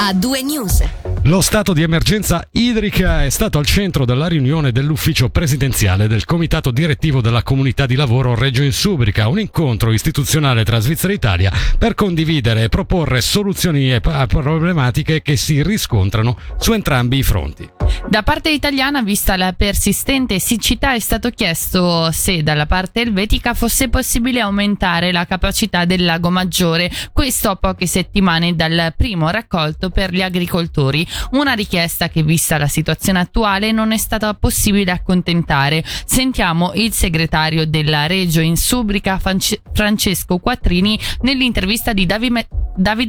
a due news. Lo stato di emergenza idrica è stato al centro della riunione dell'ufficio presidenziale del comitato direttivo della comunità di lavoro Reggio Insubrica, un incontro istituzionale tra Svizzera e Italia per condividere e proporre soluzioni a problematiche che si riscontrano su entrambi i fronti. Da parte italiana, vista la persistente siccità, è stato chiesto se dalla parte elvetica fosse possibile aumentare la capacità del lago Maggiore, questo a poche settimane dal primo raccolto per gli agricoltori, una richiesta che vista la situazione attuale non è stata possibile accontentare. Sentiamo il segretario della Reggio in Subrica Francesco Quattrini nell'intervista di Davide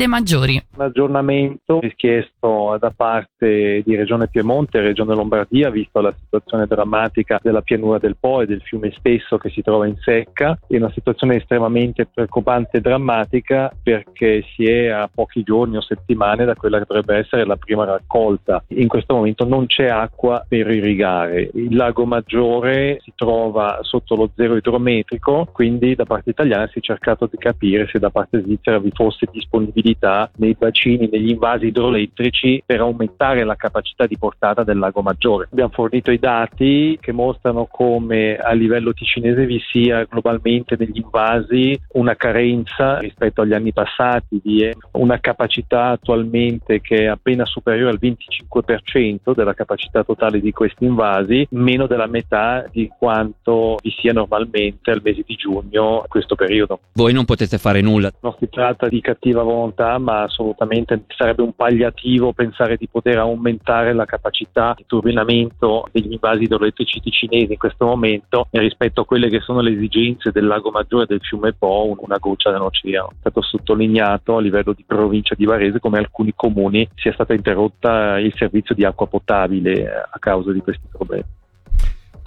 Maggiori. Un aggiornamento richiesto da parte di Regione Piemonte e Regione Lombardia, visto la situazione drammatica della pianura del Po e del fiume stesso che si trova in secca, è una situazione estremamente preoccupante e drammatica perché si è a pochi giorni o settimane da quella che dovrebbe essere la prima raccolta. In questo momento non c'è acqua per irrigare. Il lago Maggiore si trova sotto lo zero idrometrico, quindi da parte italiana si è cercato di capire se da parte svizzera vi fosse disponibilità nei bacini, negli invasi idroelettrici per aumentare la capacità di portata del lago Maggiore. Abbiamo fornito i dati che mostrano come a livello ticinese vi sia globalmente negli invasi una carenza rispetto agli anni passati, è una capacità attualmente che è appena superiore al 25% della capacità totale di questi invasi, meno della metà di quanto vi sia normalmente al mese di giugno questo periodo. Voi non potete fare nulla. Non si tratta di cattiva volontà, ma assolutamente sarebbe un pagliativo pensare di poter aumentare la capacità di turbinamento degli invasi idroelettrici cinesi in questo momento rispetto a quelle che sono le esigenze del lago Maggiore del fiume Po, una goccia nell'oceano. È stato sottolineato a livello di provincia di Varese come alcuni comuni sia stata interrotta il servizio di acqua potabile eh, a causa di questi problemi.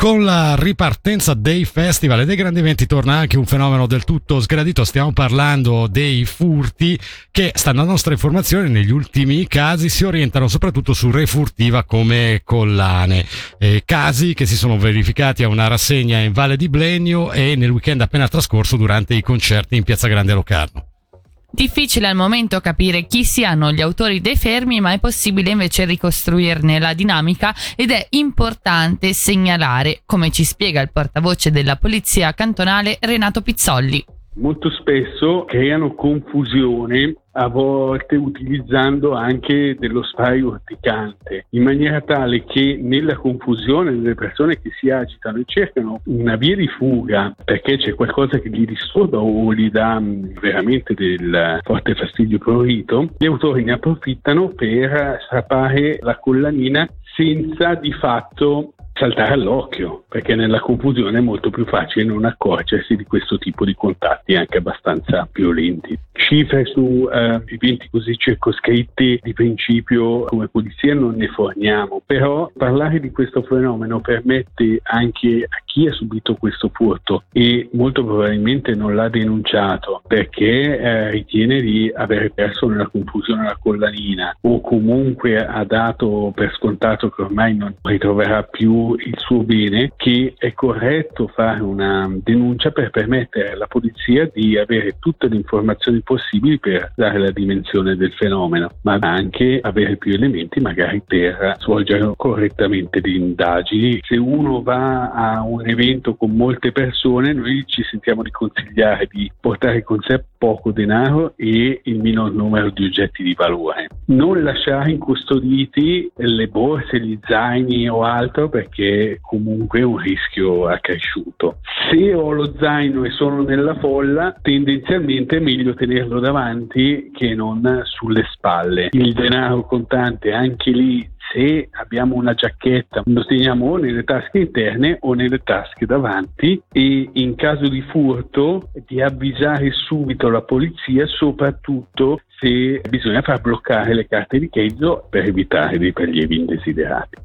Con la ripartenza dei festival e dei grandi eventi torna anche un fenomeno del tutto sgradito, stiamo parlando dei furti che, stando a nostra informazione, negli ultimi casi si orientano soprattutto su refurtiva come collane. Eh, casi che si sono verificati a una rassegna in Valle di Blenio e nel weekend appena trascorso durante i concerti in Piazza Grande Locarno. Difficile al momento capire chi siano gli autori dei fermi, ma è possibile invece ricostruirne la dinamica ed è importante segnalare, come ci spiega il portavoce della Polizia Cantonale Renato Pizzolli molto spesso creano confusione a volte utilizzando anche dello spray urticante in maniera tale che nella confusione delle persone che si agitano e cercano una via di fuga perché c'è qualcosa che li disturba o gli dà mm, veramente del forte fastidio prurito gli autori ne approfittano per strappare la collanina senza di fatto saltare all'occhio, perché nella confusione è molto più facile non accorgersi di questo tipo di contatti anche abbastanza violenti. Cifre su eh, eventi così circoscritti di principio come polizia non ne forniamo, però parlare di questo fenomeno permette anche a chi ha subito questo furto e molto probabilmente non l'ha denunciato perché eh, ritiene di aver perso nella confusione la collanina o comunque ha dato per scontato che ormai non ritroverà più il suo bene che è corretto fare una denuncia per permettere alla polizia di avere tutte le informazioni possibili per dare la dimensione del fenomeno, ma anche avere più elementi magari per svolgere correttamente le indagini. Se uno va a un evento con molte persone, noi ci sentiamo di consigliare di portare con sé poco denaro e il minor numero di oggetti di valore. Non lasciare incustoditi le borse, gli zaini o altro perché comunque è un rischio accresciuto. Se ho lo zaino e sono nella folla, tendenzialmente è meglio tenerlo davanti che non sulle spalle. Il denaro contante anche lì se abbiamo una giacchetta lo teniamo o nelle tasche interne o nelle tasche davanti e in caso di furto di avvisare subito la polizia soprattutto se bisogna far bloccare le carte di credito per evitare dei prelievi indesiderati.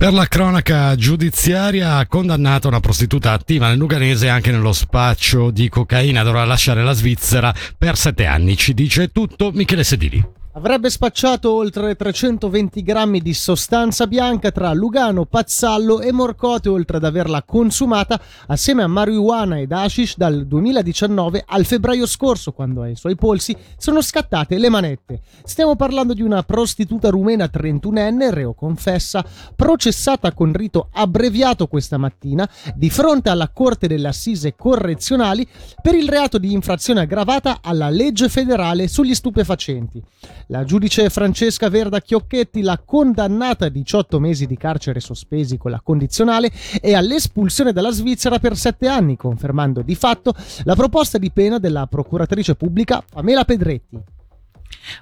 Per la cronaca giudiziaria ha condannato una prostituta attiva nel Luganese anche nello spaccio di cocaina. Dovrà lasciare la Svizzera per sette anni. Ci dice tutto Michele Sedili. Avrebbe spacciato oltre 320 grammi di sostanza bianca tra Lugano, Pazzallo e Morcote, oltre ad averla consumata assieme a marijuana ed hashish dal 2019 al febbraio scorso, quando ai suoi polsi sono scattate le manette. Stiamo parlando di una prostituta rumena 31enne, reo confessa, processata con rito abbreviato questa mattina di fronte alla Corte delle Assise Correzionali per il reato di infrazione aggravata alla legge federale sugli stupefacenti. La giudice Francesca Verda Chiocchetti l'ha condannata a 18 mesi di carcere sospesi con la condizionale e all'espulsione dalla Svizzera per 7 anni, confermando di fatto la proposta di pena della procuratrice pubblica Pamela Pedretti.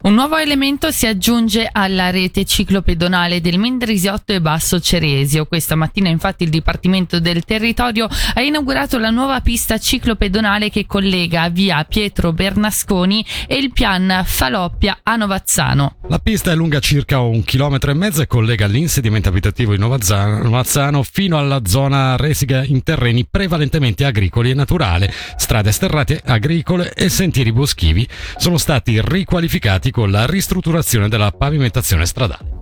Un nuovo elemento si aggiunge alla rete ciclopedonale del Mendrisiotto e Basso Ceresio. Questa mattina infatti il Dipartimento del Territorio ha inaugurato la nuova pista ciclopedonale che collega via Pietro Bernasconi e il pian Faloppia a Novazzano. La pista è lunga circa un chilometro e mezzo e collega l'insediamento abitativo di Novazzano fino alla zona resiga in terreni prevalentemente agricoli e naturali, strade sterrate agricole e sentieri boschivi sono stati riqualificati collegati con la ristrutturazione della pavimentazione stradale.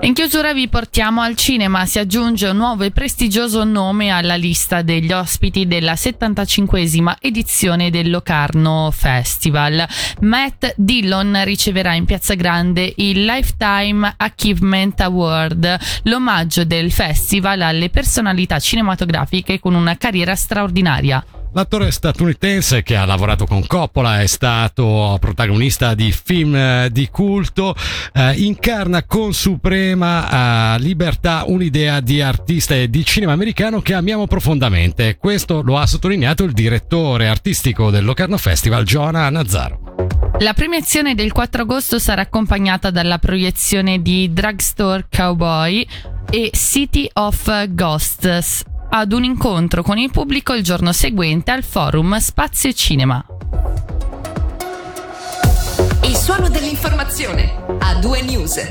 In chiusura vi portiamo al cinema, si aggiunge un nuovo e prestigioso nome alla lista degli ospiti della 75esima edizione del Locarno Festival. Matt Dillon riceverà in Piazza Grande il Lifetime Achievement Award, l'omaggio del festival alle personalità cinematografiche con una carriera straordinaria. L'attore statunitense che ha lavorato con Coppola è stato protagonista di film eh, di culto, eh, incarna con suprema eh, libertà un'idea di artista e di cinema americano che amiamo profondamente. Questo lo ha sottolineato il direttore artistico del Locarno Festival, Jonah Nazzaro. La premiazione del 4 agosto sarà accompagnata dalla proiezione di Drugstore Cowboy e City of Ghosts ad un incontro con il pubblico il giorno seguente al forum Spazio Cinema. Il suono dell'informazione a due news.